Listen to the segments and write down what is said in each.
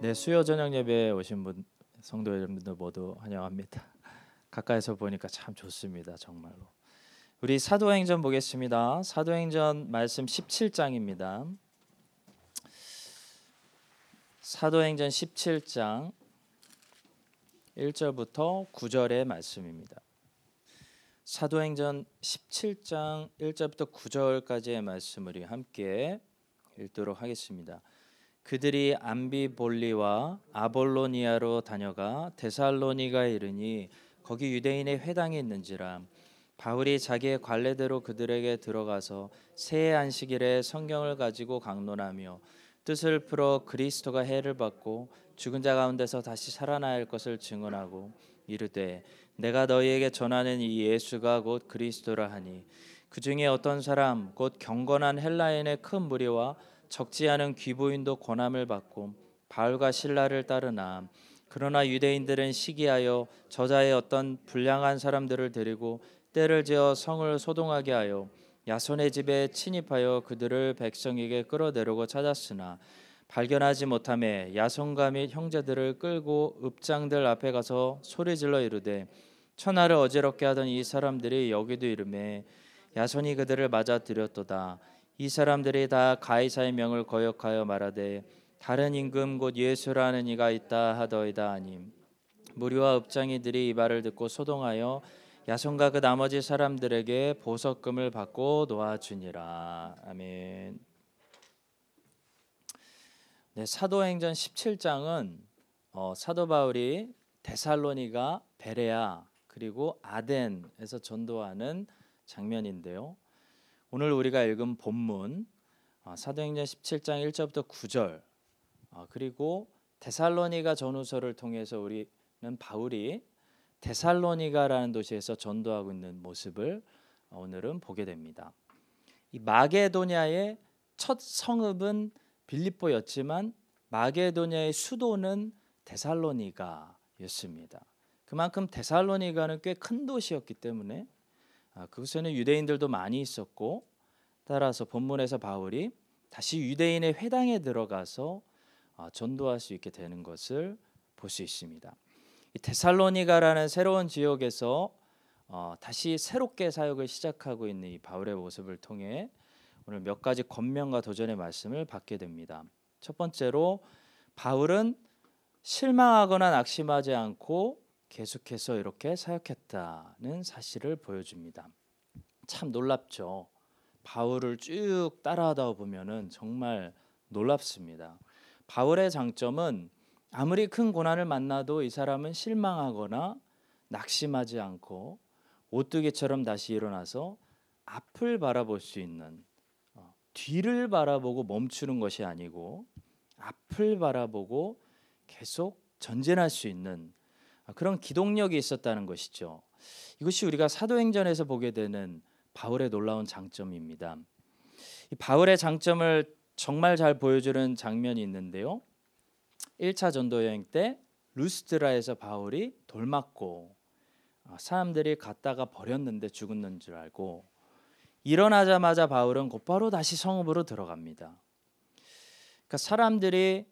네, 수요 저녁 예배에 오신 분 성도 여러분들 모두 환영합니다. 가까이서 보니까 참 좋습니다. 정말로. 우리 사도행전 보겠습니다. 사도행전 말씀 17장입니다. 사도행전 17장 1절부터 9절의 말씀입니다. 사도행전 17장 1절부터 9절까지의 말씀을 함께 읽도록 하겠습니다. 그들이 암비볼리와 아볼로니아로 다녀가 데살로니가에 이르니 거기 유대인의 회당이 있는지라. 바울이 자기의 관례대로 그들에게 들어가서 새 안식일에 성경을 가지고 강론하며 뜻을 풀어 그리스도가 해를 받고 죽은 자 가운데서 다시 살아나야 할 것을 증언하고 이르되 내가 너희에게 전하는 이 예수가 곧 그리스도라 하니 그 중에 어떤 사람 곧 경건한 헬라인의 큰 무리와 적지 않은 귀부인도 권함을 받고 바울과 신라를 따르나 그러나 유대인들은 시기하여 저자의 어떤 불량한 사람들을 데리고 때를 지어 성을 소동하게 하여 야손의 집에 침입하여 그들을 백성에게 끌어내려고 찾았으나 발견하지 못함에 야손과 및 형제들을 끌고 읍장들 앞에 가서 소리질러 이르되 천하를 어지럽게 하던 이 사람들이 여기도 이름에 야손이 그들을 맞아 들였도다 이 사람들이 다 가이사의 명을 거역하여 말하되 다른 임금 곧 예수라는 이가 있다 하더이다 아님 무리와 읍장이들이 이 말을 듣고 소동하여 야손과 그 나머지 사람들에게 보석금을 받고 놓아주니라 아멘. 네, 사도행전 17장은 어, 사도 바울이 데살로니가 베레아 그리고 아덴에서 전도하는 장면인데요. 오늘 우리가 읽은 본문 어, 사도행전 17장 1절부터 9절 어, 그리고 데살로니가 전후서를 통해서 우리는 바울이 데살로니가라는 도시에서 전도하고 있는 모습을 오늘은 보게 됩니다. 이 마게도냐의 첫 성읍은 빌립보였지만 마게도냐의 수도는 데살로니가였습니다. 그만큼 데살로니가는 꽤 큰 도시였기 때문에 아, 그곳에는 유대인들도 많이 있었고 따라서 본문에서 바울이 다시 유대인의 회당에 들어가서 아, 전도할 수 있게 되는 것을 볼 수 있습니다. 데살로니가라는 새로운 지역에서 어, 다시 새롭게 사역을 시작하고 있는 이 바울의 모습을 통해 오늘 몇 가지 권면과 도전의 말씀을 받게 됩니다. 첫 번째로 바울은 실망하거나 낙심하지 않고 계속해서 이렇게 사역했다는 사실을 보여줍니다. 참 놀랍죠. 바울을 쭉 따라하다 보면은 정말 놀랍습니다. 바울의 장점은 아무리 큰 고난을 만나도 이 사람은 실망하거나 낙심하지 않고 오뚜기처럼 다시 일어나서 앞을 바라볼 수 있는 어, 뒤를 바라보고 멈추는 것이 아니고 앞을 바라보고 계속 전진할 수 있는 아, 그런 기동력이 있었다는 것이죠. 이것이 우리가 사도행전에서 보게 되는 바울의 놀라운 장점입니다. 이 바울의 장점을 정말 잘 보여주는 장면이 있는데요. 1차 전도 여행 때 루스트라에서 바울이 돌 맞고 아, 사람들이 갔다가 버렸는데 죽었는 줄 알고 일어나자마자 바울은 곧바로 다시 성읍으로 들어갑니다. 그러니까 사람들이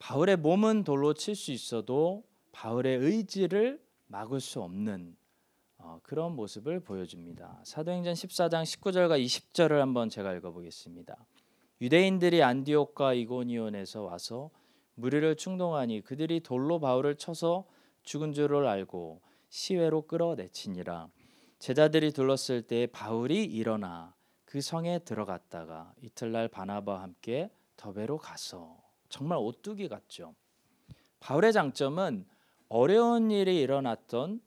바울의 몸은 돌로 칠 수 있어도 바울의 의지를 막을 수 없는 어, 그런 모습을 보여줍니다. 사도행전 14장 19절과 20절을 한번 제가 읽어보겠습니다. 유대인들이 안디옥과 이고니온에서 와서 무리를 충동하니 그들이 돌로 바울을 쳐서 죽은 줄을 알고 시외로 끌어내치니라. 제자들이 둘렀을 때 바울이 일어나 그 성에 들어갔다가 이틀날 바나바와 함께 더베로 가서 정말 오뚜기 같죠. 바울의 장점은 어려운 일이 일어났던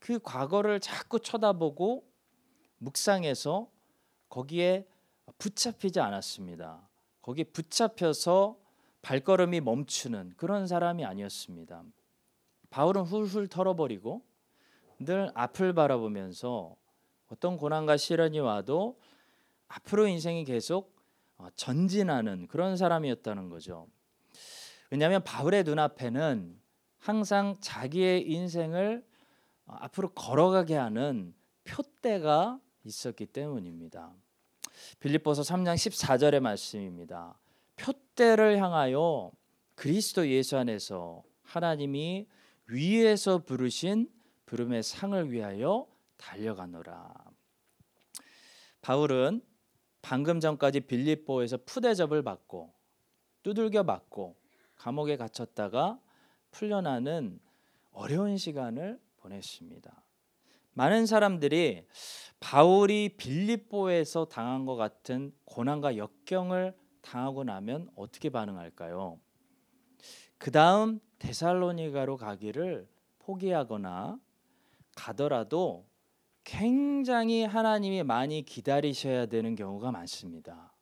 그 과거를 자꾸 쳐다보고 묵상해서 거기에 붙잡히지 않았습니다. 거기 붙잡혀서 발걸음이 멈추는 그런 사람이 아니었습니다. 바울은 훌훌 털어버리고 늘 앞을 바라보면서 어떤 고난과 시련이 와도 앞으로 인생이 계속 어, 전진하는 그런 사람이었다는 거죠. 왜냐하면 바울의 눈앞에는 항상 자기의 인생을 어, 앞으로 걸어가게 하는 표대가 있었기 때문입니다. 빌립보서 3장 14절의 말씀입니다. 표대를 향하여 그리스도 예수 안에서 하나님이 위에서 부르신 부름의 상을 위하여 달려가노라. 바울은 방금 전까지 빌립보에서 푸대접을 받고 두들겨 맞고 감옥에 갇혔다가 풀려나는 어려운 시간을 보냈습니다. 많은 사람들이 바울이 빌립보에서 당한 것 같은 고난과 역경을 당하고 나면 어떻게 반응할까요? 그 다음 데살로니가로 가기를 포기하거나 가더라도 굉장히 하나님이 많이 기다리셔야 되는 경우가 많습니다.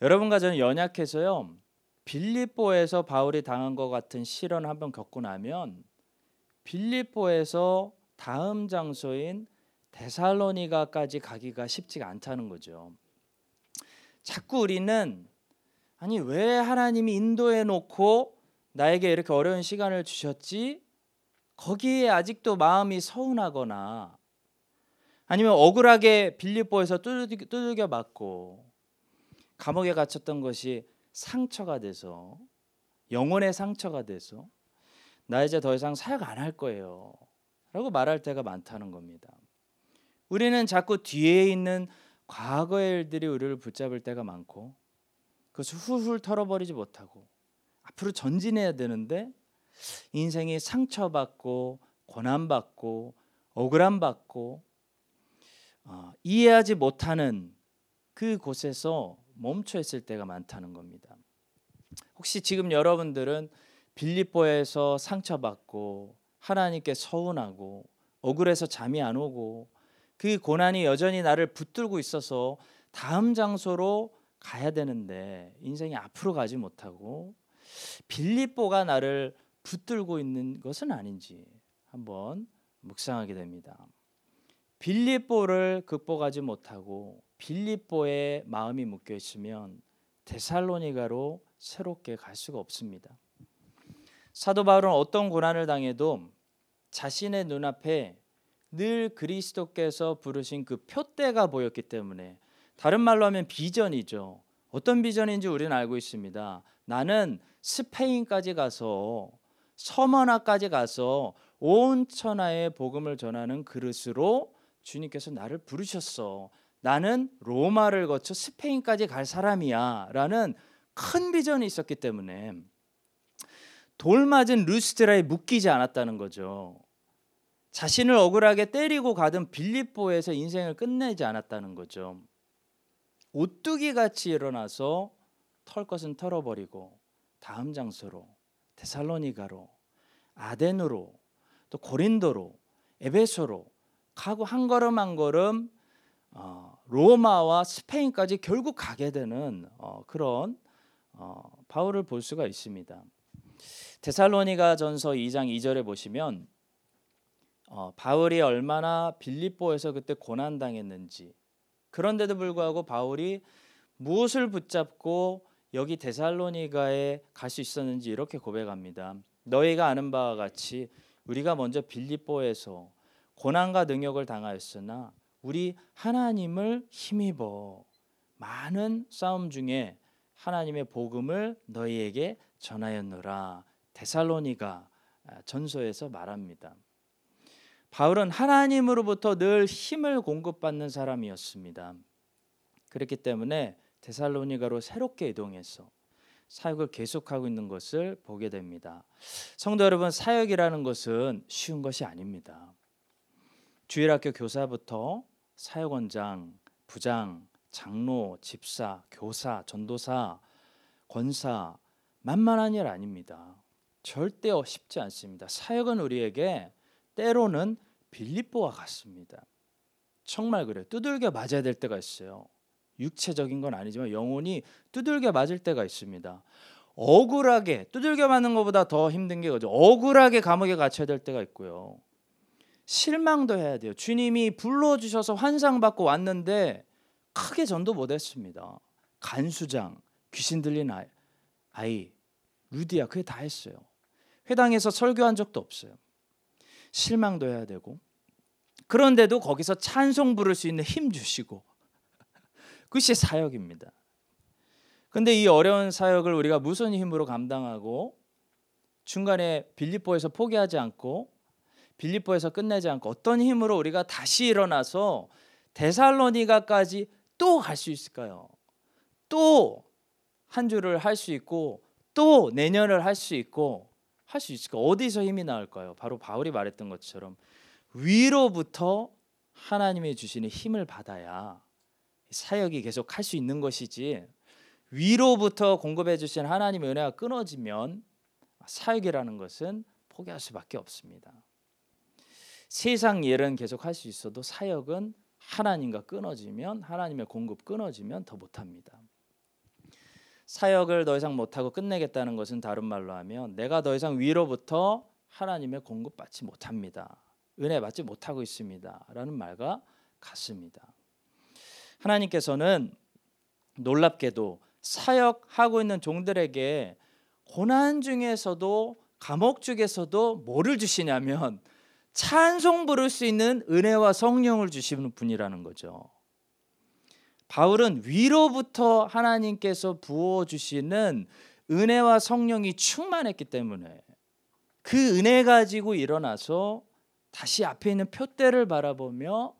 여러분과 저는 연약해서요. 빌립보에서 바울이 당한 것 같은 실언 한번 겪고 나면 빌립보에서 다음 장소인 데살로니가까지 가기가 쉽지가 않다는 거죠. 자꾸 우리는 아니 왜 하나님이 인도해 놓고 나에게 이렇게 어려운 시간을 주셨지? 거기에 아직도 마음이 서운하거나 아니면 억울하게 빌립보에서 두들겨 맞고 감옥에 갇혔던 것이 상처가 돼서 영혼의 상처가 돼서 나 이제 더 이상 사역 안 할 거예요. 라고 말할 때가 많다는 겁니다. 우리는 자꾸 뒤에 있는 과거의 일들이 우리를 붙잡을 때가 많고 그것을 훌훌 털어버리지 못하고 앞으로 전진해야 되는데 인생이 상처받고 고난받고 억울함받고 어, 이해하지 못하는 그 곳에서 멈춰 있을 때가 많다는 겁니다. 혹시 지금 여러분들은 빌립보에서 상처받고 하나님께 서운하고 억울해서 잠이 안 오고 그 고난이 여전히 나를 붙들고 있어서 다음 장소로 가야 되는데 인생이 앞으로 가지 못하고 빌립보가 나를 붙들고 있는 것은 아닌지 한번 묵상하게 됩니다. 빌립보를 극복하지 못하고 빌립보에 마음이 묶여 있으면 데살로니가로 새롭게 갈 수가 없습니다. 사도 바울은 어떤 고난을 당해도 자신의 눈앞에 늘 그리스도께서 부르신 그 표대가 보였기 때문에 다른 말로 하면 비전이죠. 어떤 비전인지 우리는 알고 있습니다. 나는 스페인까지 가서 서머나까지 가서 온 천하에 복음을 전하는 그릇으로 주님께서 나를 부르셨어. 나는 로마를 거쳐 스페인까지 갈 사람이야 라는 큰 비전이 있었기 때문에 돌 맞은 루스트라에 묶이지 않았다는 거죠. 자신을 억울하게 때리고 가던 빌립보에서 인생을 끝내지 않았다는 거죠. 오뚜기 같이 일어나서 털 것은 털어버리고 다음 장소로 데살로니가로 아덴으로 또 고린도로 에베소로 가고 한 걸음 한 걸음 어, 로마와 스페인까지 결국 가게 되는 어, 그런 어, 바울을 볼 수가 있습니다. 데살로니가 전서 2장 2절에 보시면 어, 바울이 얼마나 빌립보에서 그때 고난 당했는지 그런데도 불구하고 바울이 무엇을 붙잡고 여기 데살로니가에 갈 수 있었는지 이렇게 고백합니다. 너희가 아는 바와 같이 우리가 먼저 빌립보에서 고난과 능력을 당하였으나 우리 하나님을 힘입어 많은 싸움 중에 하나님의 복음을 너희에게 전하였노라. 데살로니가 전서에서 말합니다. 바울은 하나님으로부터 늘 힘을 공급받는 사람이었습니다. 그렇기 때문에 데살로니가로 새롭게 이동해서 사역을 계속하고 있는 것을 보게 됩니다. 성도 여러분, 사역이라는 것은 쉬운 것이 아닙니다. 주일학교 교사부터 사역원장, 부장, 장로, 집사, 교사, 전도사, 권사 만만한 일 아닙니다. 절대 쉽지 않습니다. 사역은 우리에게 때로는 빌립보와 같습니다. 정말 그래요. 두들겨 맞아야 될 때가 있어요. 육체적인 건 아니지만 영혼이 두들겨 맞을 때가 있습니다. 억울하게 두들겨 맞는 것보다 더 힘든 게 그죠. 억울하게 감옥에 갇혀야 될 때가 있고요. 실망도 해야 돼요. 주님이 불러 주셔서 환상 받고 왔는데 크게 전도 못 했습니다. 간수장, 귀신 들린 아이, 아이 루디아 그게 다 했어요. 회당에서 설교한 적도 없어요. 실망도 해야 되고 그런데도 거기서 찬송 부를 수 있는 힘 주시고 그것이 사역입니다. 근데 이 어려운 사역을 우리가 무슨 힘으로 감당하고 중간에 빌립보에서 포기하지 않고 빌립보에서 끝내지 않고 어떤 힘으로 우리가 다시 일어나서 데살로니가까지 또 갈 수 있을까요? 또 한 주를 할 수 있고 또 내년을 할 수 있고 할 수 있을까? 어디서 힘이 나올까요? 바로 바울이 말했던 것처럼 위로부터 하나님이 주시는 힘을 받아야 사역이 계속 할 수 있는 것이지 위로부터 공급해 주신 하나님의 은혜가 끊어지면 사역이라는 것은 포기할 수밖에 없습니다. 세상 일은 계속 할 수 있어도 사역은 하나님과 끊어지면 하나님의 공급 끊어지면 더 못합니다. 사역을 더 이상 못하고 끝내겠다는 것은 다른 말로 하면 내가 더 이상 위로부터 하나님의 공급 받지 못합니다. 은혜 받지 못하고 있습니다 라는 말과 같습니다. 하나님께서는 놀랍게도 사역하고 있는 종들에게 고난 중에서도 감옥 중에서도 뭐를 주시냐면 찬송 부를 수 있는 은혜와 성령을 주시는 분이라는 거죠. 바울은 위로부터 하나님께서 부어 주시는 은혜와 성령이 충만했기 때문에 그 은혜 가지고 일어나서 다시 앞에 있는 표대를 바라보며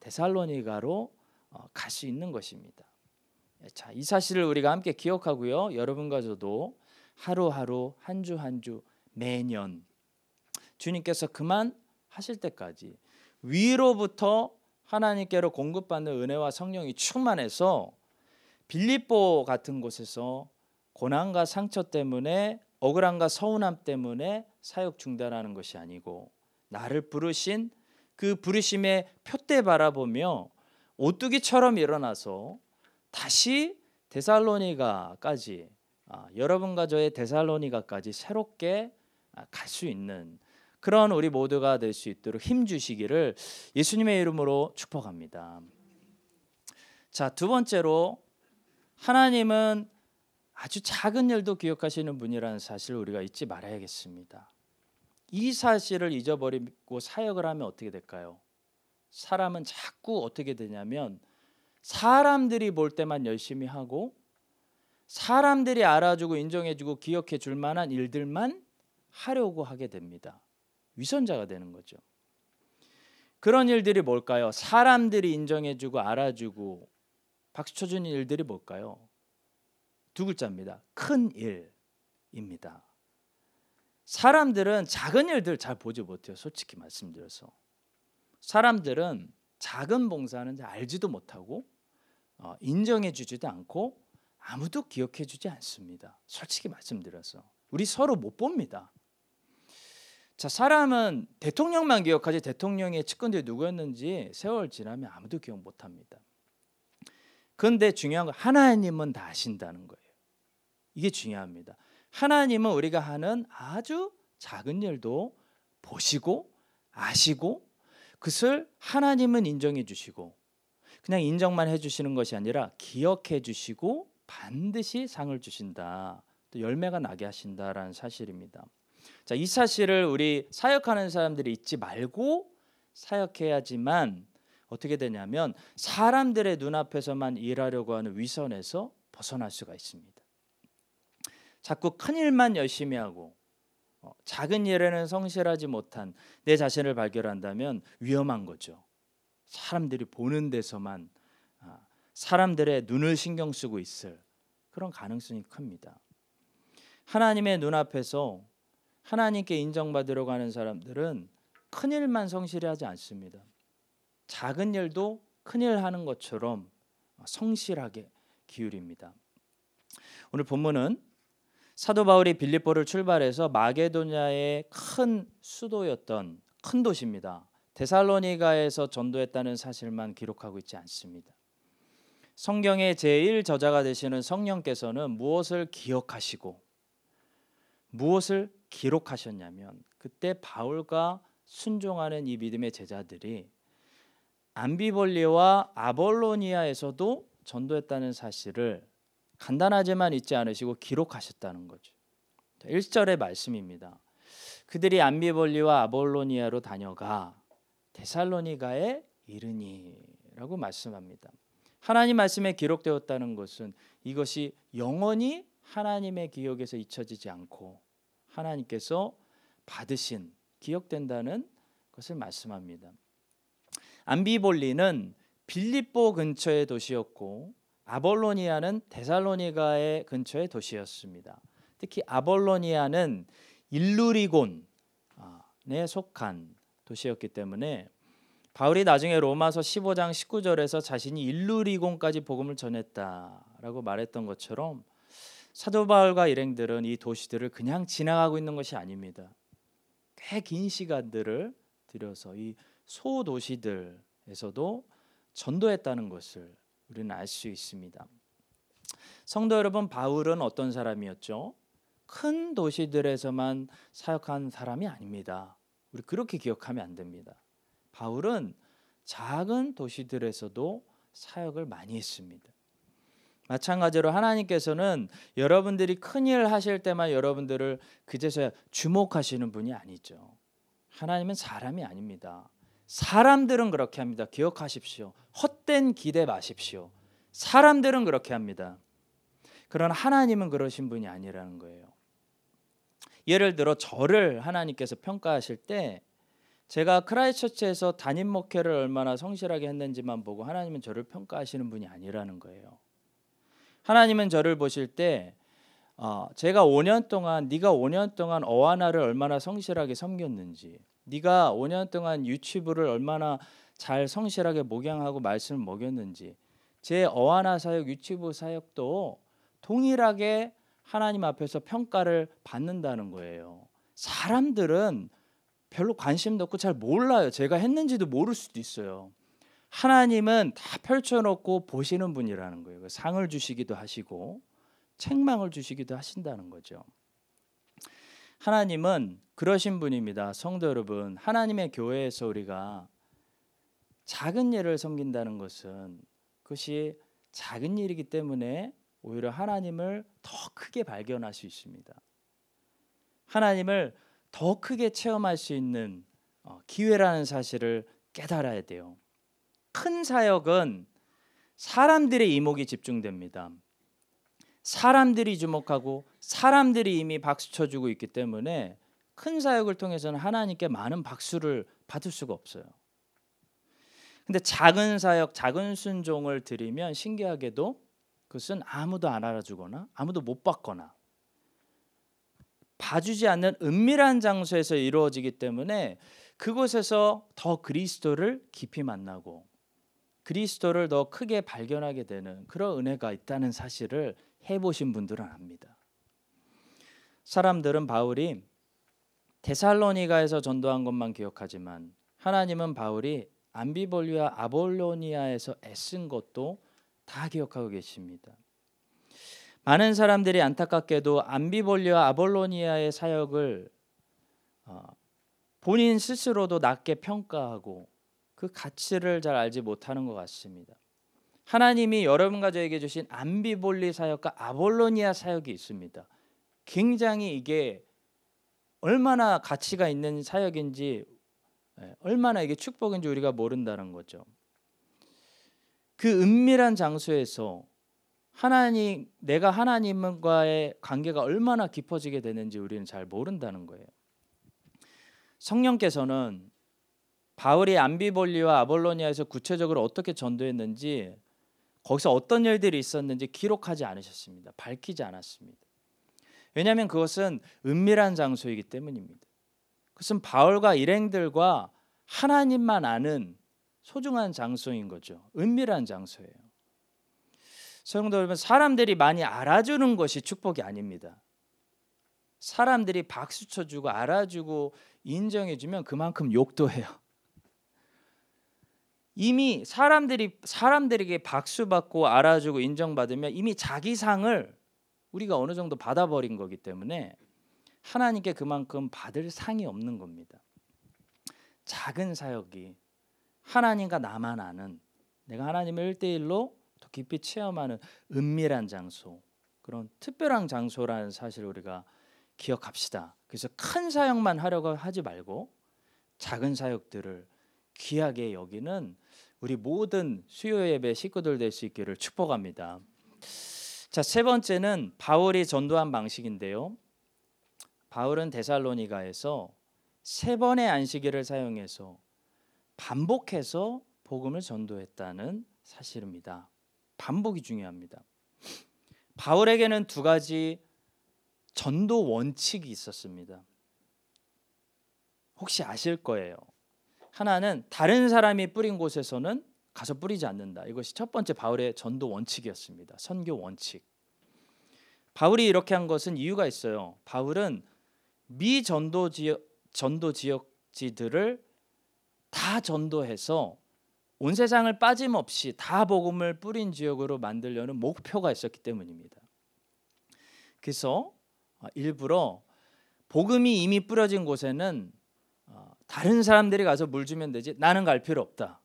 데살로니가로 어, 갈수 있는 것입니다. 자, 이 사실을 우리가 함께 기억하고요. 여러분과 저도 하루하루 한 주 한 주 매년 주님께서 그만 하실 때까지 위로부터 하나님께로 공급받는 은혜와 성령이 충만해서 빌립보 같은 곳에서 고난과 상처 때문에 억울함과 서운함 때문에 사역 중단하는 것이 아니고 나를 부르신 그 부르심의 표대 바라보며 오뚜기처럼 일어나서 다시 데살로니가까지 아, 여러분과 저의 데살로니가까지 새롭게 아, 갈수 있는 그런 우리 모두가 될 수 있도록 힘 주시기를 예수님의 이름으로 축복합니다. 자, 두 번째로 하나님은 아주 작은 일도 기억하시는 분이라는 사실을 우리가 잊지 말아야겠습니다. 이 사실을 잊어버리고 사역을 하면 어떻게 될까요? 사람은 자꾸 어떻게 되냐면 사람들이 볼 때만 열심히 하고 사람들이 알아주고 인정해주고 기억해 줄 만한 일들만 하려고 하게 됩니다. 위선자가 되는 거죠. 그런 일들이 뭘까요? 사람들이 인정해주고 알아주고 박수 쳐주는 일들이 뭘까요? 두 글자입니다. 큰 일입니다. 사람들은 작은 일들 잘 보지 못해요. 솔직히 말씀드려서 사람들은 작은 봉사는 알지도 못하고 어, 인정해주지도 않고 아무도 기억해주지 않습니다. 솔직히 말씀드려서 우리 서로 못 봅니다. 자 사람은 대통령만 기억하지 대통령의 측근들이 누구였는지 세월 지나면 아무도 기억 못합니다. 그런데 중요한 건 하나님은 다 아신다는 거예요. 이게 중요합니다. 하나님은 우리가 하는 아주 작은 일도 보시고 아시고 그것을 하나님은 인정해 주시고 그냥 인정만 해 주시는 것이 아니라 기억해 주시고 반드시 상을 주신다. 또 열매가 나게 하신다라는 사실입니다. 자, 이 사실을 우리 사역하는 사람들이 잊지 말고 사역해야지만 어떻게 되냐면 사람들의 눈앞에서만 일하려고 하는 위선에서 벗어날 수가 있습니다. 자꾸 큰 일만 열심히 하고 어, 작은 일에는 성실하지 못한 내 자신을 발견한다면 위험한 거죠. 사람들이 보는 데서만 아, 사람들의 눈을 신경 쓰고 있을 그런 가능성이 큽니다. 하나님의 눈앞에서 하나님께 인정받으려고 하는 사람들은 큰 일만 성실히 하지 않습니다. 작은 일도 큰 일 하는 것처럼 성실하게 기울입니다. 오늘 본문은 사도 바울이 빌립보를 출발해서 마게도냐의 큰 수도였던 큰 도시입니다. 데살로니가에서 전도했다는 사실만 기록하고 있지 않습니다. 성경의 제1 저자가 되시는 성령께서는 무엇을 기억하시고 무엇을 기록하셨냐면 그때 바울과 순종하는 이 믿음의 제자들이 암비볼리와 아볼로니아에서도 전도했다는 사실을 간단하지만 잊지 않으시고 기록하셨다는 거죠. 1절의 말씀입니다. 그들이 암비볼리와 아볼로니아로 다녀가 데살로니가에 이르니라고 말씀합니다. 하나님 말씀에 기록되었다는 것은 이것이 영원히 하나님의 기억에서 잊혀지지 않고 하나님께서 받으신 기억된다는 것을 말씀합니다. 암비볼리는 빌립보 근처의 도시였고 아볼로니아는 데살로니가의 근처의 도시였습니다. 특히 아볼로니아는 일루리곤에 속한 도시였기 때문에 바울이 나중에 로마서 15장 19절에서 자신이 일루리곤까지 복음을 전했다라고 말했던 것처럼 사도 바울과 일행들은 이 도시들을 그냥 지나가고 있는 것이 아닙니다. 꽤 긴 시간들을 들여서 이 소도시들에서도 전도했다는 것을 우리는 알 수 있습니다. 성도 여러분, 바울은 어떤 사람이었죠? 큰 도시들에서만 사역한 사람이 아닙니다. 우리 그렇게 기억하면 안 됩니다. 바울은 작은 도시들에서도 사역을 많이 했습니다. 마찬가지로 하나님께서는 여러분들이 큰일 하실 때만 여러분들을 그제서야 주목하시는 분이 아니죠. 하나님은 사람이 아닙니다. 사람들은 그렇게 합니다. 기억하십시오. 헛된 기대 마십시오. 사람들은 그렇게 합니다. 그러나 하나님은 그러신 분이 아니라는 거예요. 예를 들어 저를 하나님께서 평가하실 때 제가 크라이처치에서 담임 목회를 얼마나 성실하게 했는지만 보고 하나님은 저를 평가하시는 분이 아니라는 거예요. 하나님은 저를 보실 때 어, 제가 5년 동안 네가 5년 동안 어하나를 얼마나 성실하게 섬겼는지 네가 5년 동안 유치부를 얼마나 잘 성실하게 목양하고 말씀을 먹였는지 제 어하나 사역 유치부 사역도 동일하게 하나님 앞에서 평가를 받는다는 거예요. 사람들은 별로 관심도 없고 잘 몰라요. 제가 했는지도 모를 수도 있어요. 하나님은 다 펼쳐놓고 보시는 분이라는 거예요. 그 상을 주시기도 하시고 책망을 주시기도 하신다는 거죠. 하나님은 그러신 분입니다. 성도 여러분, 하나님의 교회에서 우리가 작은 일을 섬긴다는 것은 그것이 작은 일이기 때문에 오히려 하나님을 더 크게 발견할 수 있습니다. 하나님을 더 크게 체험할 수 있는 어, 기회라는 사실을 깨달아야 돼요. 큰 사역은 사람들의 이목이 집중됩니다. 사람들이 주목하고 사람들이 이미 박수 쳐주고 있기 때문에 큰 사역을 통해서는 하나님께 많은 박수를 받을 수가 없어요. 근데 작은 사역, 작은 순종을 드리면 신기하게도 그것은 아무도 안 알아주거나 아무도 못 받거나 봐주지 않는 은밀한 장소에서 이루어지기 때문에 그곳에서 더 그리스도를 깊이 만나고 그리스도를 더 크게 발견하게 되는 그런 은혜가 있다는 사실을 해보신 분들은 압니다. 사람들은 바울이 데살로니가에서 전도한 것만 기억하지만 하나님은 바울이 암비볼리와 아볼로니아에서 애쓴 것도 다 기억하고 계십니다. 많은 사람들이 안타깝게도 암비볼리와 아볼로니아의 사역을 어, 본인 스스로도 낮게 평가하고 그 가치를 잘 알지 못하는 것 같습니다. 하나님이 여러분과 저에게 주신 암비볼리 사역과 아볼로니아 사역이 있습니다. 굉장히 이게 얼마나 가치가 있는 사역인지 예, 얼마나 이게 축복인지 우리가 모른다는 거죠. 그 은밀한 장소에서 하나님 내가 하나님과의 관계가 얼마나 깊어지게 되는지 우리는 잘 모른다는 거예요. 성령께서는 바울이 암비볼리와 아볼로니아에서 구체적으로 어떻게 전도했는지 거기서 어떤 일들이 있었는지 기록하지 않으셨습니다. 밝히지 않았습니다. 왜냐하면 그것은 은밀한 장소이기 때문입니다. 그것은 바울과 일행들과 하나님만 아는 소중한 장소인 거죠. 은밀한 장소예요. 성도 여러분, 사람들이 많이 알아주는 것이 축복이 아닙니다. 사람들이 박수 쳐주고 알아주고 인정해주면 그만큼 욕도 해요. 이미 사람들이 사람들에게 박수 받고 알아주고 인정받으면 이미 자기 상을 우리가 어느 정도 받아버린 거기 때문에 하나님께 그만큼 받을 상이 없는 겁니다. 작은 사역이 하나님과 나만 아는 내가 하나님을 1대1로 더 깊이 체험하는 은밀한 장소 그런 특별한 장소라는 사실을 우리가 기억합시다. 그래서 큰 사역만 하려고 하지 말고 작은 사역들을 귀하게 여기는 우리 모든 수요 예배 식구들 될 수 있기를 축복합니다. 자, 세 번째는 바울이 전도한 방식인데요. 바울은 데살로니가에서 세 번의 안식일을 사용해서 반복해서 복음을 전도했다는 사실입니다. 반복이 중요합니다. 바울에게는 두 가지 전도 원칙이 있었습니다. 혹시 아실 거예요. 하나는 다른 사람이 뿌린 곳에서는 가서 뿌리지 않는다. 이것이 첫 번째 바울의 전도 원칙이었습니다. 선교 원칙. 바울이 이렇게 한 것은 이유가 있어요. 바울은 미 전도 지역 전도 지역지들을 다 전도해서 온 세상을 빠짐없이 다 복음을 뿌린 지역으로 만들려는 목표가 있었기 때문입니다. 그래서 일부러 복음이 이미 뿌려진 곳에는 어, 다른 사람들이 가서 물 주면 되지 나는 갈 필요 없다.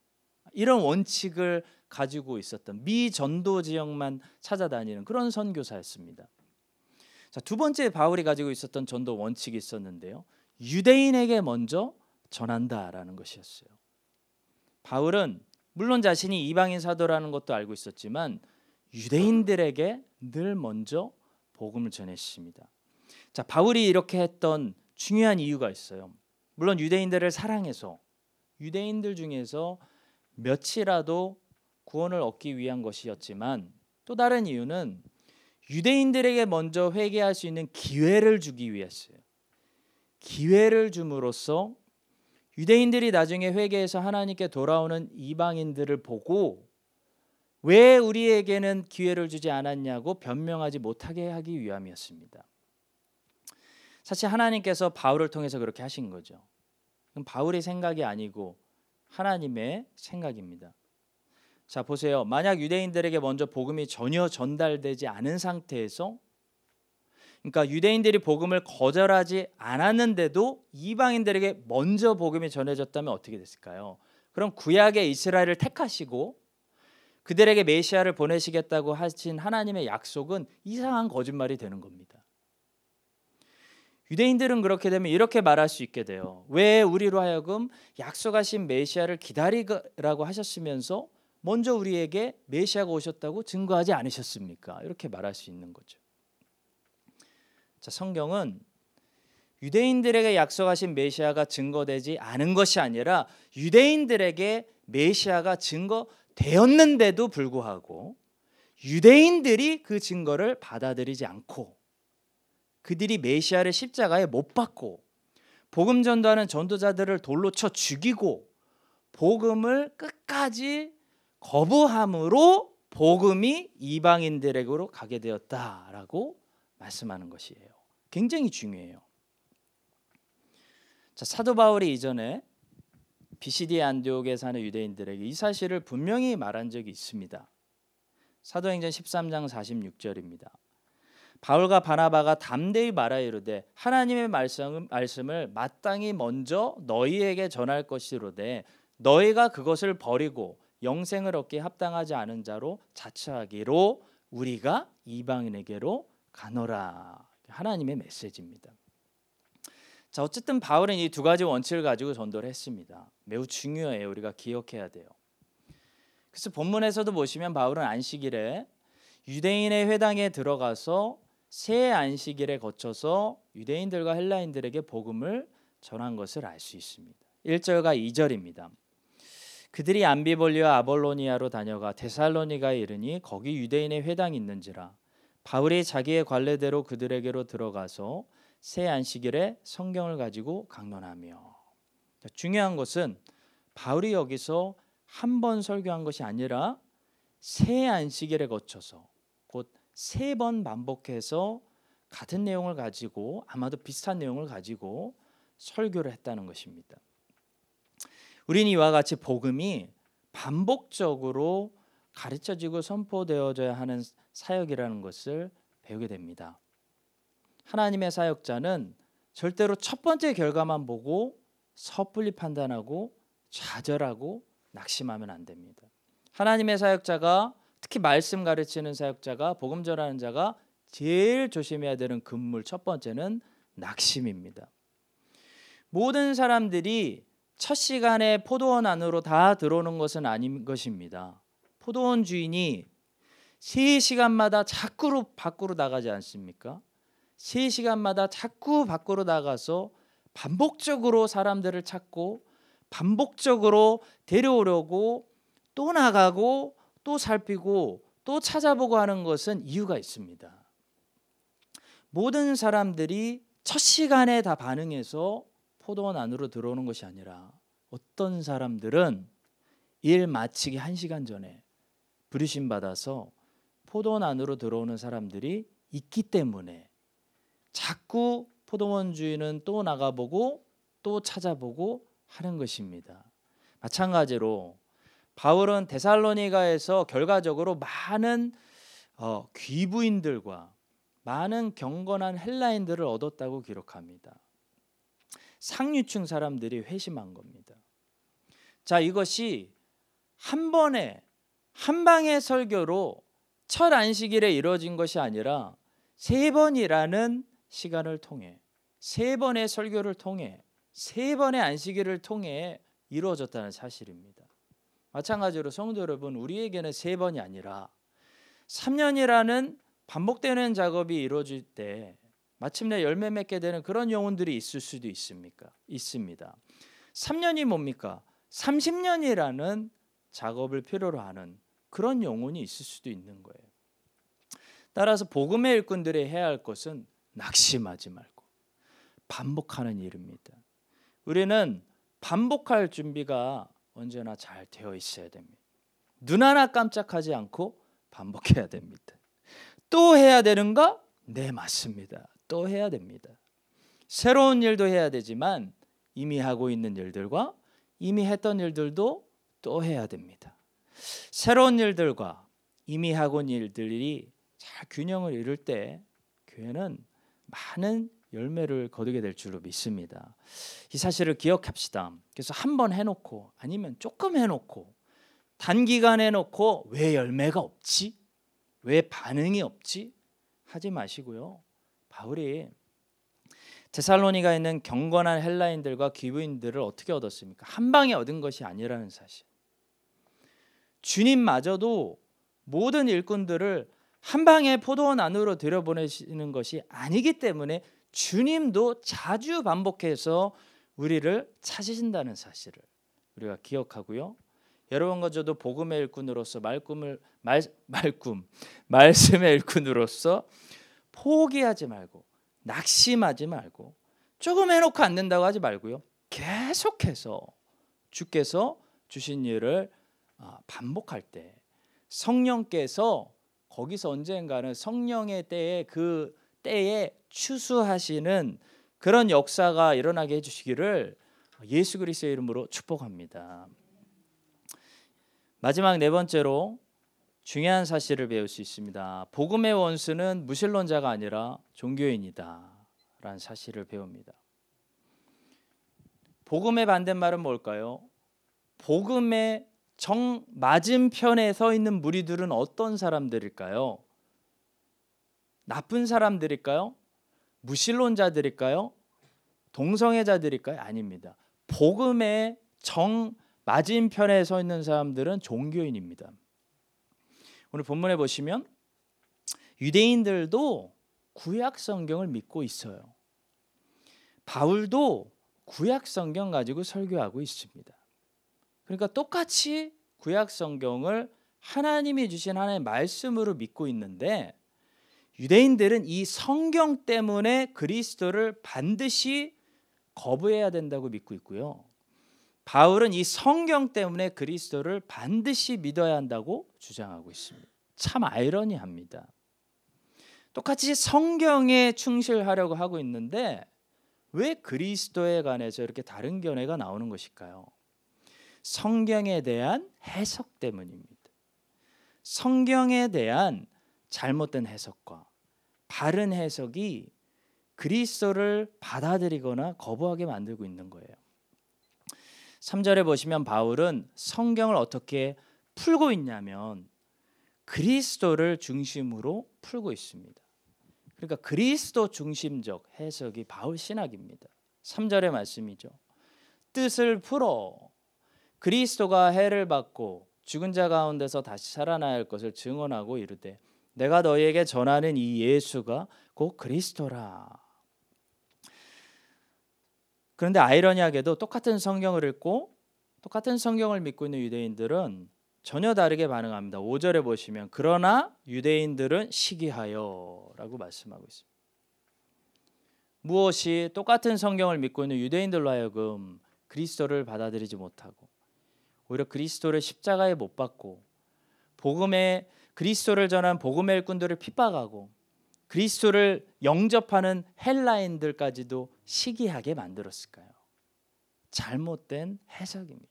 이런 원칙을 가지고 있었던 미 전도 지역만 찾아다니는 그런 선교사였습니다. 자, 두 번째 바울이 가지고 있었던 전도 원칙이 있었는데요. 유대인에게 먼저 전한다라는 것이었어요. 바울은 물론 자신이 이방인 사도라는 것도 알고 있었지만 유대인들에게 늘 먼저 복음을 전했습니다. 자, 바울이 이렇게 했던 중요한 이유가 있어요. 물론 유대인들을 사랑해서 유대인들 중에서 몇이라도 구원을 얻기 위한 것이었지만 또 다른 이유는 유대인들에게 먼저 회개할 수 있는 기회를 주기 위해서요. 기회를 줌으로써 유대인들이 나중에 회개해서 하나님께 돌아오는 이방인들을 보고 왜 우리에게는 기회를 주지 않았냐고 변명하지 못하게 하기 위함이었습니다. 사실 하나님께서 바울을 통해서 그렇게 하신 거죠. 바울의 생각이 아니고 하나님의 생각입니다. 자 보세요. 만약 유대인들에게 먼저 복음이 전혀 전달되지 않은 상태에서 그러니까 유대인들이 복음을 거절하지 않았는데도 이방인들에게 먼저 복음이 전해졌다면 어떻게 됐을까요? 그럼 구약의 이스라엘을 택하시고 그들에게 메시아를 보내시겠다고 하신 하나님의 약속은 이상한 거짓말이 되는 겁니다. 유대인들은 그렇게 되면 이렇게 말할 수 있게 돼요. 왜 우리로 하여금 약속하신 메시아를 기다리라고 하셨으면서 먼저 우리에게 메시아가 오셨다고 증거하지 않으셨습니까? 이렇게 말할 수 있는 거죠. 자, 성경은 유대인들에게 약속하신 메시아가 증거되지 않은 것이 아니라 유대인들에게 메시아가 증거되었는데도 불구하고 유대인들이 그 증거를 받아들이지 않고 그들이 메시아를 십자가에 못 박고 복음 전도하는 전도자들을 돌로 쳐 죽이고 복음을 끝까지 거부함으로 복음이 이방인들에게로 가게 되었다라고 말씀하는 것이에요. 굉장히 중요해요. 자, 사도 바울이 이전에 비시디 안디옥에 사는 유대인들에게 이 사실을 분명히 말한 적이 있습니다. 사도행전 13장 46절입니다. 바울과 바나바가 담대히 말하 이르되 하나님의 말씀, 말씀을 마땅히 먼저 너희에게 전할 것이로되 너희가 그것을 버리고 영생을 얻기 합당하지 않은 자로 자처하기로 우리가 이방인에게로 가노라. 하나님의 메시지입니다. 자, 어쨌든 바울은 이 두 가지 원칙을 가지고 전도를 했습니다. 매우 중요해요. 우리가 기억해야 돼요. 그래서 본문에서도 보시면 바울은 안식일에 유대인의 회당에 들어가서 새 안식일에 거쳐서 유대인들과 헬라인들에게 복음을 전한 것을 알 수 있습니다. 1절과 2절입니다. 그들이 안비볼리와 아볼로니아로 다녀가 데살로니가에 이르니 거기 유대인의 회당이 있는지라 바울이 자기의 관례대로 그들에게로 들어가서 새 안식일에 성경을 가지고 강론하며 중요한 것은 바울이 여기서 한 번 설교한 것이 아니라 새 안식일에 거쳐서 곧 세 번 반복해서 같은 내용을 가지고 아마도 비슷한 내용을 가지고 설교를 했다는 것입니다. 우리는 이와 같이 복음이 반복적으로 가르쳐지고 선포되어져야 하는 사역이라는 것을 배우게 됩니다. 하나님의 사역자는 절대로 첫 번째 결과만 보고 섣불리 판단하고 좌절하고 낙심하면 안 됩니다. 하나님의 사역자가 특히 말씀 가르치는 사역자가 복음 전하는 자가 제일 조심해야 되는 금물 첫 번째는 낙심입니다. 모든 사람들이 첫 시간에 포도원 안으로 다 들어오는 것은 아닌 것입니다. 포도원 주인이 3시간마다 자꾸 밖으로 나가지 않습니까? 3시간마다 자꾸 밖으로 나가서 반복적으로 사람들을 찾고 반복적으로 데려오려고 또 나가고 또 살피고 또 찾아보고 하는 것은 이유가 있습니다. 모든 사람들이 첫 시간에 다 반응해서 포도원 안으로 들어오는 것이 아니라 어떤 사람들은 일 마치기 한 시간 전에 부르심 받아서 포도원 안으로 들어오는 사람들이 있기 때문에 자꾸 포도원 주인은 또 나가보고 또 찾아보고 하는 것입니다. 마찬가지로 바울은 데살로니가에서 결과적으로 많은 어, 귀부인들과 많은 경건한 헬라인들을 얻었다고 기록합니다. 상류층 사람들이 회심한 겁니다. 자, 이것이 한 번에 한 방의 설교로 첫 안식일에 이루어진 것이 아니라 세 번이라는 시간을 통해 세 번의 설교를 통해 세 번의 안식일을 통해 이루어졌다는 사실입니다. 마찬가지로 성도 여러분, 우리에게는 세 번이 아니라 3년이라는 반복되는 작업이 이루어질 때 마침내 열매 맺게 되는 그런 영혼들이 있을 수도 있습니까? 있습니다. 3년이 뭡니까? 30년이라는 작업을 필요로 하는 그런 영혼이 있을 수도 있는 거예요. 따라서 복음의 일꾼들이 해야 할 것은 낙심하지 말고 반복하는 일입니다. 우리는 반복할 준비가 언제나 잘 되어 있어야 됩니다. 눈 하나 깜짝하지 않고 반복해야 됩니다. 또 해야 되는가? 네, 맞습니다. 또 해야 됩니다. 새로운 일도 해야 되지만 이미 하고 있는 일들과 이미 했던 일들도 또 해야 됩니다. 새로운 일들과 이미 하고 있는 일들이 잘 균형을 이룰 때 교회는 많은 열매를 거두게 될 줄로 믿습니다. 이 사실을 기억합시다. 그래서 한 번 해놓고 아니면 조금 해놓고 단기간 해놓고 왜 열매가 없지? 왜 반응이 없지? 하지 마시고요. 바울이 데살로니가 있는 경건한 헬라인들과 기부인들을 어떻게 얻었습니까? 한 방에 얻은 것이 아니라는 사실. 주님마저도 모든 일꾼들을 한 방에 포도원 안으로 들여보내시는 것이 아니기 때문에 주님도 자주 반복해서 우리를 찾으신다는 사실을 우리가 기억하고요. 여러분과 저도 복음의 일꾼으로서 말꿈을 말, 말꿈 말씀의 일꾼으로서 포기하지 말고 낙심하지 말고 조금 해놓고 안 된다고 하지 말고요. 계속해서 주께서 주신 일을 아, 반복할 때 성령께서 거기서 언젠가는 성령의 때에 그 때에 추수하시는 그런 역사가 일어나게 해주시기를 예수 그리스도의 이름으로 축복합니다. 마지막 네 번째로 중요한 사실을 배울 수 있습니다. 복음의 원수는 무신론자가 아니라 종교인이다라는 사실을 배웁니다. 복음의 반대말은 뭘까요? 복음의 정 맞은편에 서 있는 무리들은 어떤 사람들일까요? 나쁜 사람들일까요? 무신론자들일까요? 동성애자들일까요? 아닙니다. 복음의 정 맞은편에 서 있는 사람들은 종교인입니다. 오늘 본문에 보시면 유대인들도 구약 성경을 믿고 있어요. 바울도 구약 성경 가지고 설교하고 있습니다. 그러니까 똑같이 구약 성경을 하나님이 주신 하나님의 말씀으로 믿고 있는데 유대인들은 이 성경 때문에 그리스도를 반드시 거부해야 된다고 믿고 있고요. 바울은 이 성경 때문에 그리스도를 반드시 믿어야 한다고 주장하고 있습니다. 참 아이러니합니다. 똑같이 성경에 충실하려고 하고 있는데 왜 그리스도에 관해서 이렇게 다른 견해가 나오는 것일까요? 성경에 대한 해석 때문입니다. 성경에 대한 잘못된 해석과 바른 해석이 그리스도를 받아들이거나 거부하게 만들고 있는 거예요. 3절에 보시면 바울은 성경을 어떻게 풀고 있냐면 그리스도를 중심으로 풀고 있습니다. 그러니까 그리스도 중심적 해석이 바울 신학입니다. 3절의 말씀이죠. 뜻을 풀어 그리스도가 해를 받고 죽은 자 가운데서 다시 살아나야 할 것을 증언하고 이르되 내가 너희에게 전하는 이 예수가 곧 그리스도라. 그런데 아이러니하게도 똑같은 성경을 읽고 똑같은 성경을 믿고 있는 유대인들은 전혀 다르게 반응합니다. 5절에 보시면 그러나 유대인들은 시기하여라고 말씀하고 있습니다. 무엇이 똑같은 성경을 믿고 있는 유대인들로 하여금 그리스도를 받아들이지 못하고 오히려 그리스도를 십자가에 못 박고 복음의 그리스도를 전한 복음의 일꾼들을 핍박하고 그리스도를 영접하는 헬라인들까지도 시기하게 만들었을까요? 잘못된 해석입니다.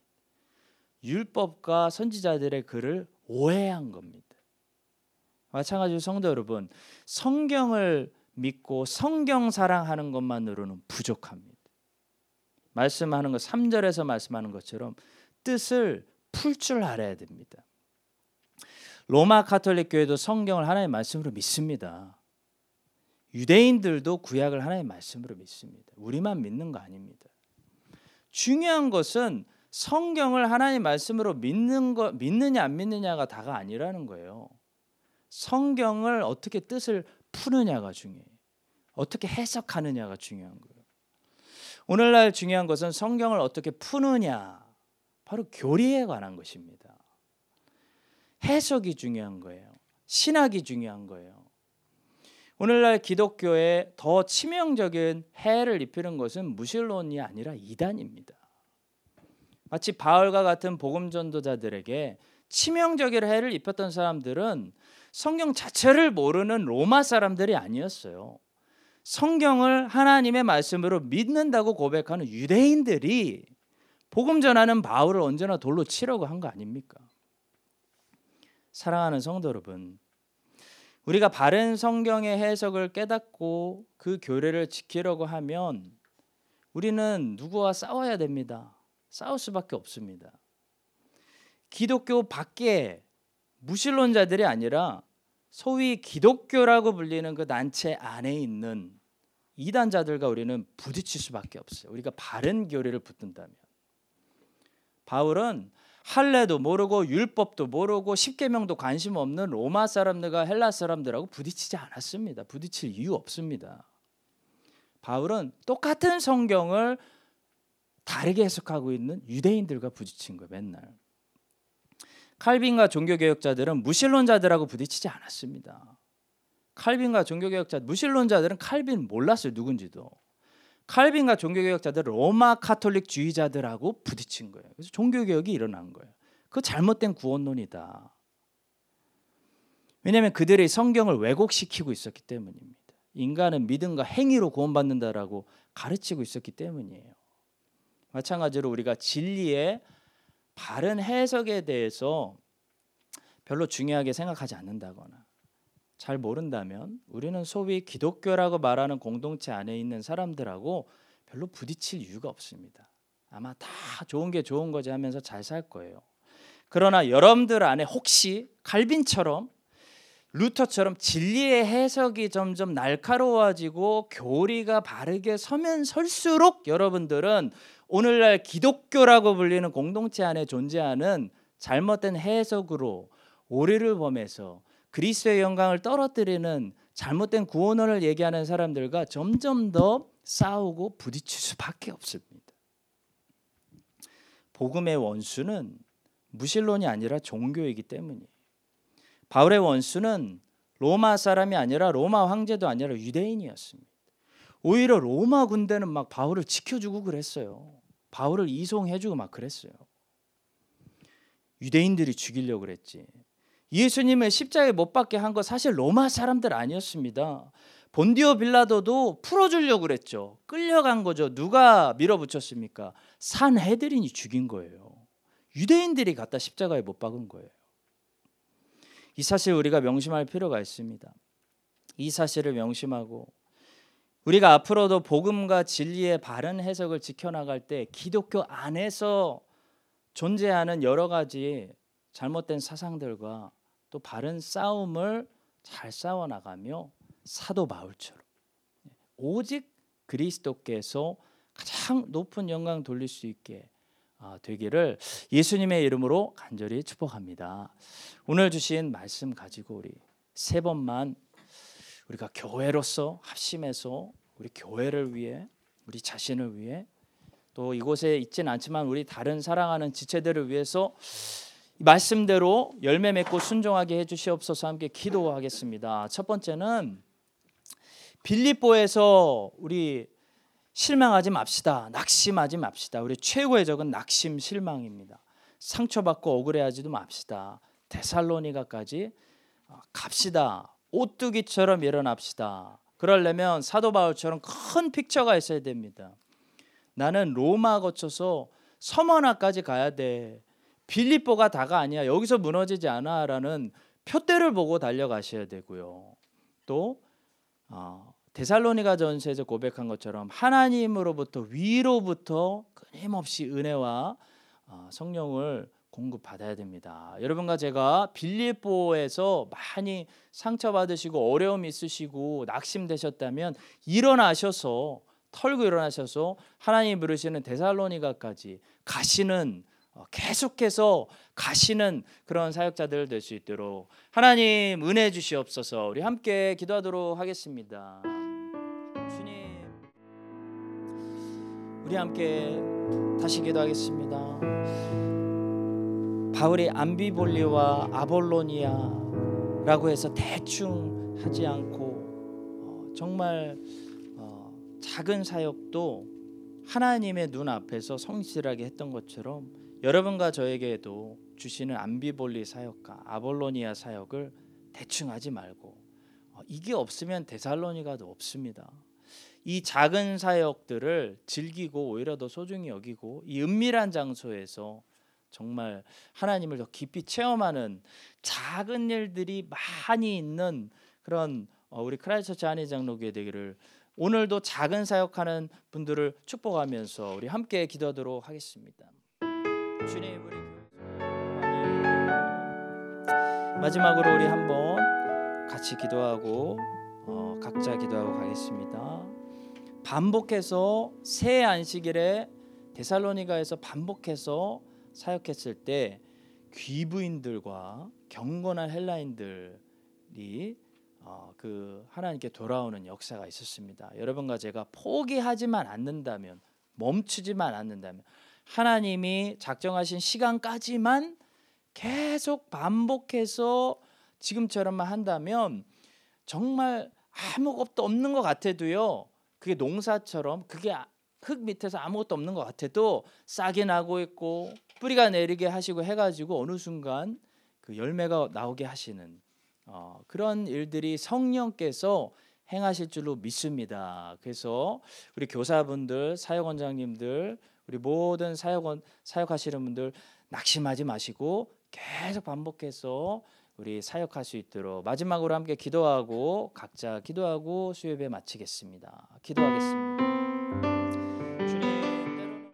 율법과 선지자들의 글을 오해한 겁니다. 마찬가지로 성도 여러분, 성경을 믿고 성경 사랑하는 것만으로는 부족합니다. 말씀하는 것 3절에서 말씀하는 것처럼 뜻을 풀 줄 알아야 됩니다. 로마 카톨릭 교회도 성경을 하나님의 말씀으로 믿습니다. 유대인들도 구약을 하나님의 말씀으로 믿습니다. 우리만 믿는 거 아닙니다. 중요한 것은 성경을 하나님 말씀으로 믿는 거 믿느냐 안 믿느냐가 다가 아니라는 거예요. 성경을 어떻게 뜻을 푸느냐가 중요해요. 어떻게 해석하느냐가 중요한 거예요. 오늘날 중요한 것은 성경을 어떻게 푸느냐 바로 교리에 관한 것입니다. 해석이 중요한 거예요. 신학이 중요한 거예요. 오늘날 기독교에 더 치명적인 해를 입히는 것은 무신론이 아니라 이단입니다. 마치 바울과 같은 복음 전도자들에게 치명적인 해를 입혔던 사람들은 성경 자체를 모르는 로마 사람들이 아니었어요. 성경을 하나님의 말씀으로 믿는다고 고백하는 유대인들이 복음 전하는 바울을 언제나 돌로 치려고 한 거 아닙니까? 사랑하는 성도 여러분, 우리가 바른 성경의 해석을 깨닫고 그 교례를 지키려고 하면 우리는 누구와 싸워야 됩니다. 싸울 수밖에 없습니다. 기독교 밖에 무신론자들이 아니라 소위 기독교라고 불리는 그 단체 안에 있는 이단자들과 우리는 부딪힐 수밖에 없어요. 우리가 바른 교리를 붙든다면. 바울은 할례도 모르고 율법도 모르고 십계명도 관심 없는 로마 사람들과 헬라 사람들하고 부딪히지 않았습니다. 부딪힐 이유 없습니다. 바울은 똑같은 성경을 다르게 해석하고 있는 유대인들과 부딪힌 거예요. 맨날. 칼빈과 종교개혁자들은 무신론자들하고 부딪히지 않았습니다. 칼빈과 종교개혁자 무신론자들은 칼빈 몰랐어요 누군지도. 칼빈과 종교개혁자들 로마 카톨릭 주의자들하고 부딪힌 거예요. 그래서 종교개혁이 일어난 거예요. 그 잘못된 구원론이다. 왜냐하면 그들이 성경을 왜곡시키고 있었기 때문입니다. 인간은 믿음과 행위로 구원받는다라고 가르치고 있었기 때문이에요. 마찬가지로 우리가 진리의 바른 해석에 대해서 별로 중요하게 생각하지 않는다거나 잘 모른다면 우리는 소위 기독교라고 말하는 공동체 안에 있는 사람들하고 별로 부딪힐 이유가 없습니다. 아마 다 좋은 게 좋은 거지 하면서 잘 살 거예요. 그러나 여러분들 안에 혹시 칼빈처럼 루터처럼 진리의 해석이 점점 날카로워지고 교리가 바르게 서면 설수록 여러분들은 오늘날 기독교라고 불리는 공동체 안에 존재하는 잘못된 해석으로 오리를 범해서 그리스도의 영광을 떨어뜨리는 잘못된 구원론을 얘기하는 사람들과 점점 더 싸우고 부딪힐 수밖에 없습니다. 복음의 원수는 무신론이 아니라 종교이기 때문이에요. 바울의 원수는 로마 사람이 아니라 로마 황제도 아니라 유대인이었습니다. 오히려 로마 군대는 막 바울을 지켜주고 그랬어요. 바울을 이송해주고 막 그랬어요. 유대인들이 죽이려고 그랬지. 예수님을 십자가에 못 박게 한 거 사실 로마 사람들 아니었습니다. 본디오 빌라도도 풀어주려고 그랬죠. 끌려간 거죠. 누가 밀어붙였습니까? 산헤드린이 죽인 거예요. 유대인들이 갖다 십자가에 못 박은 거예요. 이 사실 우리가 명심할 필요가 있습니다. 이 사실을 명심하고 우리가 앞으로도 복음과 진리의 바른 해석을 지켜나갈 때 기독교 안에서 존재하는 여러 가지 잘못된 사상들과 또 바른 싸움을 잘 싸워 나가며 사도 바울처럼 오직 그리스도께서 가장 높은 영광 돌릴 수 있게 아, 되기를 예수님의 이름으로 간절히 축복합니다. 오늘 주신 말씀 가지고 우리 세 번만 우리가 교회로서 합심해서 우리 교회를 위해 우리 자신을 위해 또 이곳에 있지는 않지만 우리 다른 사랑하는 지체들을 위해서 말씀대로 열매 맺고 순종하게 해주시옵소서 함께 기도하겠습니다. 첫 번째는 빌립보에서 우리 실망하지 맙시다. 낙심하지 맙시다. 우리 최고의 적은 낙심 실망입니다. 상처받고 억울해하지도 맙시다. 데살로니가까지 어, 갑시다. 오뚜기처럼 일어납시다. 그러려면 사도 바울처럼 큰 픽처가 있어야 됩니다. 나는 로마 거쳐서 서머나까지 가야 돼. 빌립보가 다가 아니야. 여기서 무너지지 않아라는 표대를 보고 달려가셔야 되고요. 또 어, 데살로니가 전서에서 고백한 것처럼 하나님으로부터 위로부터 끊임없이 은혜와 어, 성령을 공급받아야 됩니다. 여러분과 제가 빌립보에서 많이 상처받으시고 어려움 있으시고 낙심되셨다면 일어나셔서 털고 일어나셔서 하나님 부르시는 데살로니가까지 가시는 어, 계속해서 가시는 그런 사역자들 될 수 있도록 하나님 은혜 주시옵소서. 우리 함께 기도하도록 하겠습니다. 주님, 우리 함께 다시 기도하겠습니다. 바울이 암비볼리와 아볼로니아라고 해서 대충 하지 않고 어, 정말 어, 작은 사역도 하나님의 눈 앞에서 성실하게 했던 것처럼 여러분과 저에게도 주시는 암비볼리 사역과 아볼로니아 사역을 대충 하지 말고 어, 이게 없으면 데살로니가도 없습니다. 이 작은 사역들을 즐기고 오히려 더 소중히 여기고 이 은밀한 장소에서 정말 하나님을 더 깊이 체험하는 작은 일들이 많이 있는 그런 어, 우리 크라이스트처치 한인 장로교회 되기를 오늘도 작은 사역하는 분들을 축복하면서 우리 함께 기도하도록 하겠습니다. 주님 우리 마지막으로 우리 한번 같이 기도하고 어, 각자 기도하고 가겠습니다. 반복해서 새 안식일에 데살로니가에서 반복해서 사역했을 때 귀부인들과 경건한 헬라인들이 어, 그 하나님께 돌아오는 역사가 있었습니다. 여러분과 제가 포기하지만 않는다면 멈추지만 않는다면 하나님이 작정하신 시간까지만 계속 반복해서 지금처럼만 한다면 정말 아무것도 없는 것 같아도요. 그게 농사처럼 그게 아, 흙 밑에서 아무것도 없는 것 같아도 싹이 나고 있고 뿌리가 내리게 하시고 해가지고 어느 순간 그 열매가 나오게 하시는 어, 그런 일들이 성령께서 행하실 줄로 믿습니다. 그래서 우리 교사분들, 사역원장님들, 우리 모든 사역원 사역하시는 분들 낙심하지 마시고 계속 반복해서 우리 사역할 수 있도록 마지막으로 함께 기도하고 각자 기도하고 수요예배 마치겠습니다. 기도하겠습니다.